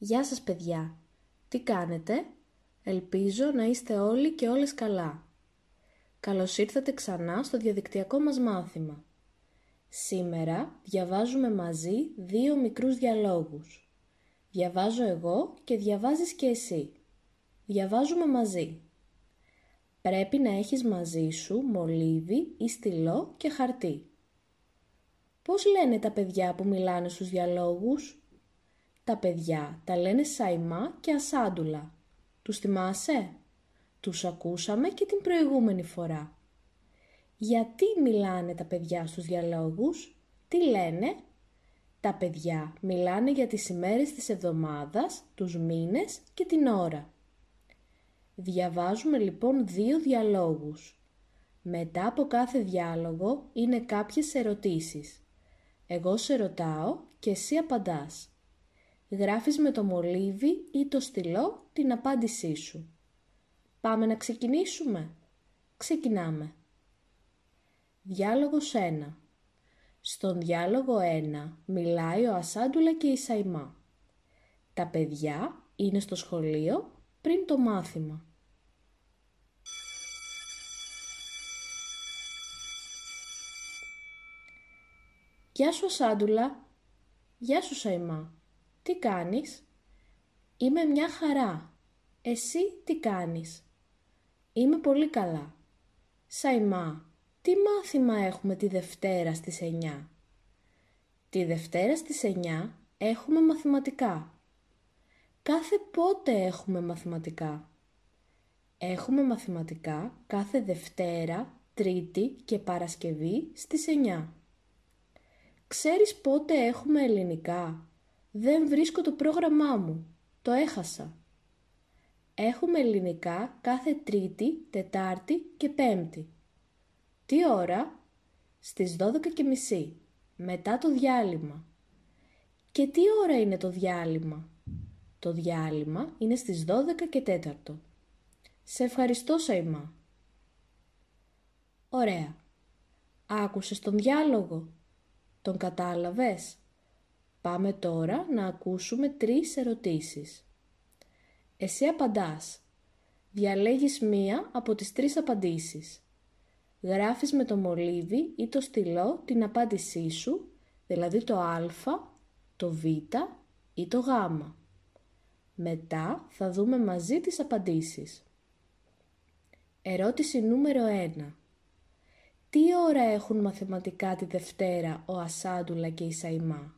Γεια σας παιδιά. Τι κάνετε; Ελπίζω να είστε όλοι και όλες καλά. Καλώς ήρθατε ξανά στο διαδικτυακό μας μάθημα. Σήμερα διαβάζουμε μαζί δύο μικρούς διαλόγους. Διαβάζω εγώ και διαβάζεις και εσύ. Διαβάζουμε μαζί. Πρέπει να έχεις μαζί σου μολύβι ή στυλό και χαρτί. Πώς λένε τα παιδιά που μιλάνε στους διαλόγους; Τα παιδιά τα λένε Σαϊμά και Ασάντουλα. Τους θυμάσαι; Τους ακούσαμε και την προηγούμενη φορά. Γιατί μιλάνε τα παιδιά στους διαλόγους; Τι λένε; Τα παιδιά μιλάνε για τις ημέρες της εβδομάδας, τους μήνες και την ώρα. Διαβάζουμε λοιπόν δύο διαλόγους. Μετά από κάθε διάλογο είναι κάποιες ερωτήσεις. Εγώ σε ρωτάω και εσύ απαντάς. Γράφεις με το μολύβι ή το στυλό την απάντησή σου. Πάμε να ξεκινήσουμε; Ξεκινάμε. Διάλογος 1. Στον διάλογο 1 μιλάει ο Ασάντουλα και η Σαϊμά. Τα παιδιά είναι στο σχολείο πριν το μάθημα. «Γεια σου Ασάντουλα». «Γεια σου Σαϊμά». «Τι κάνεις» «Είμαι μια χαρά». «Εσύ τι κάνεις» «Είμαι πολύ καλά». «Σαϊμά, τι μάθημα έχουμε τη Δευτέρα στις 9» «Τη Δευτέρα στις 9 έχουμε μαθηματικά». «Κάθε πότε έχουμε μαθηματικά» Έχουμε μαθηματικά κάθε Δευτέρα, Τρίτη και Παρασκευή στις 9. Ξέρεις πότε έχουμε ελληνικά; Δεν βρίσκω το πρόγραμμά μου. Το έχασα. Έχουμε ελληνικά κάθε Τρίτη, Τετάρτη και Πέμπτη. Τι ώρα; Στις 12 και μισή. Μετά το διάλειμμα. Και τι ώρα είναι το διάλειμμα; Το διάλειμμα είναι στις 12 και 4. Σε ευχαριστώ, Σαϊμά. Ωραία. Άκουσες τον διάλογο; Τον κατάλαβες; Πάμε τώρα να ακούσουμε τρεις ερωτήσεις. Εσύ απαντάς. Διαλέγεις μία από τις τρεις απαντήσεις. Γράφεις με το μολύβι ή το στυλό την απάντησή σου, δηλαδή το α, το β ή το γ. Μετά θα δούμε μαζί τις απαντήσεις. Ερώτηση νούμερο 1. Τι ώρα έχουν μαθηματικά τη Δευτέρα ο Ασάντουλα και η Σαϊμά;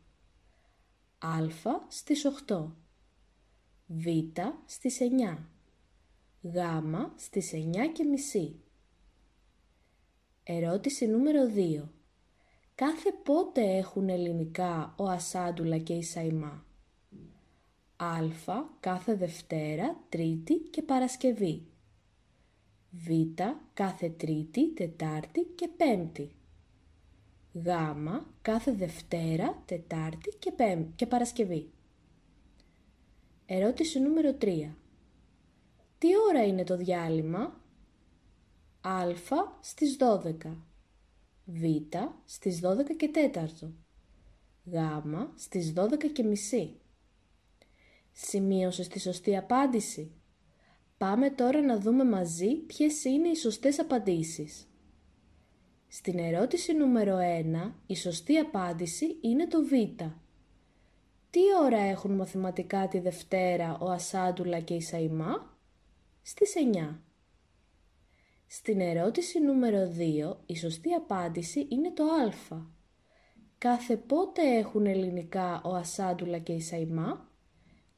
Α στις 8. Β στις 9. Γ στις 9 και μισή. Ερώτηση νούμερο 2. Κάθε πότε έχουν ελληνικά ο Ασάντουλα και η Σαϊμά; Α κάθε Δευτέρα, Τρίτη και Παρασκευή. Β κάθε Τρίτη, Τετάρτη και Πέμπτη. Γ κάθε Δευτέρα, Τετάρτη και, πέμ, και Παρασκευή. Ερώτηση νούμερο 3. Τι ώρα είναι το διάλειμμα; Α στις 12. Β στις 12 και 4. Γ στις 12 και μισή. Σημείωσες τη σωστή απάντηση. Πάμε τώρα να δούμε μαζί ποιες είναι οι σωστές απαντήσεις. Στην ερώτηση νούμερο 1, η σωστή απάντηση είναι το Β. Τι ώρα έχουν μαθηματικά τη Δευτέρα ο Ασάντουλα και η Σαϊμά; Στις 9. Στην ερώτηση νούμερο 2, η σωστή απάντηση είναι το Α. Κάθε πότε έχουν ελληνικά ο Ασάντουλα και η Σαϊμά;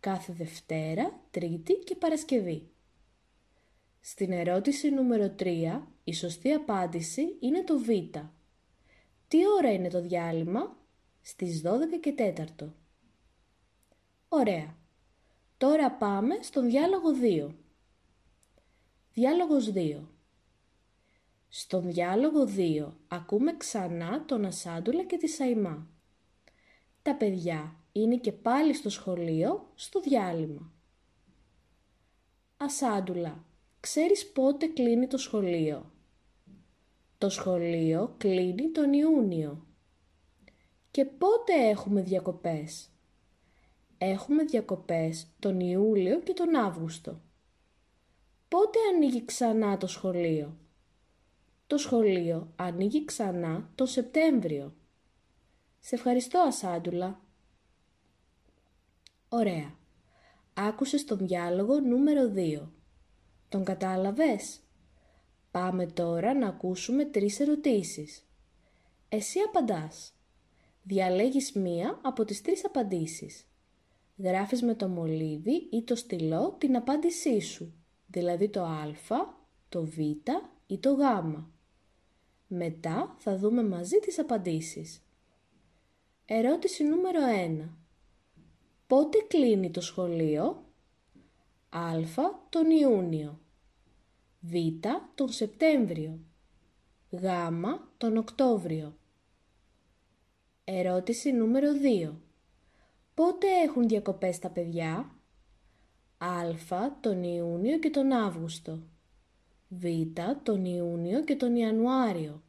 Κάθε Δευτέρα, Τρίτη και Παρασκευή. Στην ερώτηση νούμερο 3, η σωστή απάντηση είναι το Β. Τι ώρα είναι το διάλειμμα; Στις 12 και 4. Ωραία. Τώρα πάμε στον διάλογο 2. Διάλογος 2. Στον διάλογο 2 ακούμε ξανά τον Ασάντουλα και τη Σαϊμά. Τα παιδιά είναι και πάλι στο σχολείο στο διάλειμμα. Ασάντουλα, Ξέρεις πότε κλείνει το σχολείο; Το σχολείο κλείνει τον Ιούνιο. Και πότε έχουμε διακοπές; έχουμε διακοπές τον Ιούλιο και τον Αύγουστο. Πότε ανοίγει ξανά το σχολείο; Το σχολείο ανοίγει ξανά τον Σεπτέμβριο. Σε ευχαριστώ Ασάντουλα. Ωραία. Άκουσες τον διάλογο νούμερο 2. Τον κατάλαβες; Πάμε τώρα να ακούσουμε τρεις ερωτήσεις. Εσύ απαντάς. Διαλέγεις μία από τις τρεις απαντήσεις. Γράφεις με το μολύβι ή το στυλό την απάντησή σου, δηλαδή το α, το β ή το γ. Μετά θα δούμε μαζί τις απαντήσεις. Ερώτηση νούμερο 1. Πότε κλείνει το σχολείο; Α. Τον Ιούνιο. Β. Τον Σεπτέμβριο. Γ. Τον Οκτώβριο. Ερώτηση νούμερο 2. Πότε έχουν διακοπές τα παιδιά; Α. Τον Ιούνιο και τον Αύγουστο. Β. Τον Ιούνιο και τον Ιανουάριο.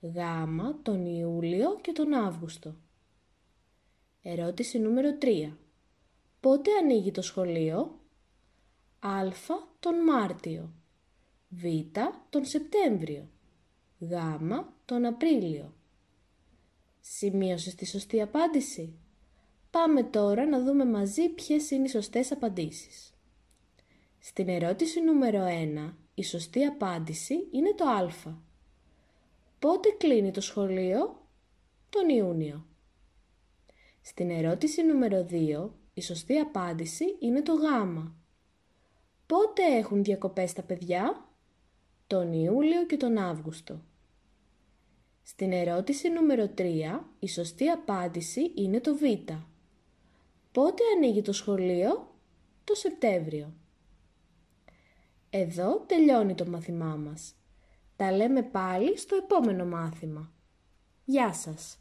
Γ. Τον Ιούλιο και τον Αύγουστο. Ερώτηση νούμερο 3. Πότε ανοίγει το σχολείο; Α. Τον Μάρτιο. Β. Τον Σεπτέμβριο. Γ. Τον Απρίλιο. Σημείωσες τη σωστή απάντηση; Πάμε τώρα να δούμε μαζί ποιες είναι οι σωστές απαντήσεις. Στην ερώτηση νούμερο 1, η σωστή απάντηση είναι το α. Πότε κλείνει το σχολείο; Τον Ιούνιο. Στην ερώτηση νούμερο 2, η σωστή απάντηση είναι το γ. Πότε έχουν διακοπές τα παιδιά; Τον Ιούλιο και τον Αύγουστο. Στην ερώτηση νούμερο 3, η σωστή απάντηση είναι το Β. Πότε ανοίγει το σχολείο; Το Σεπτέμβριο. Εδώ τελειώνει το μάθημά μας. Τα λέμε πάλι στο επόμενο μάθημα. Γεια σας!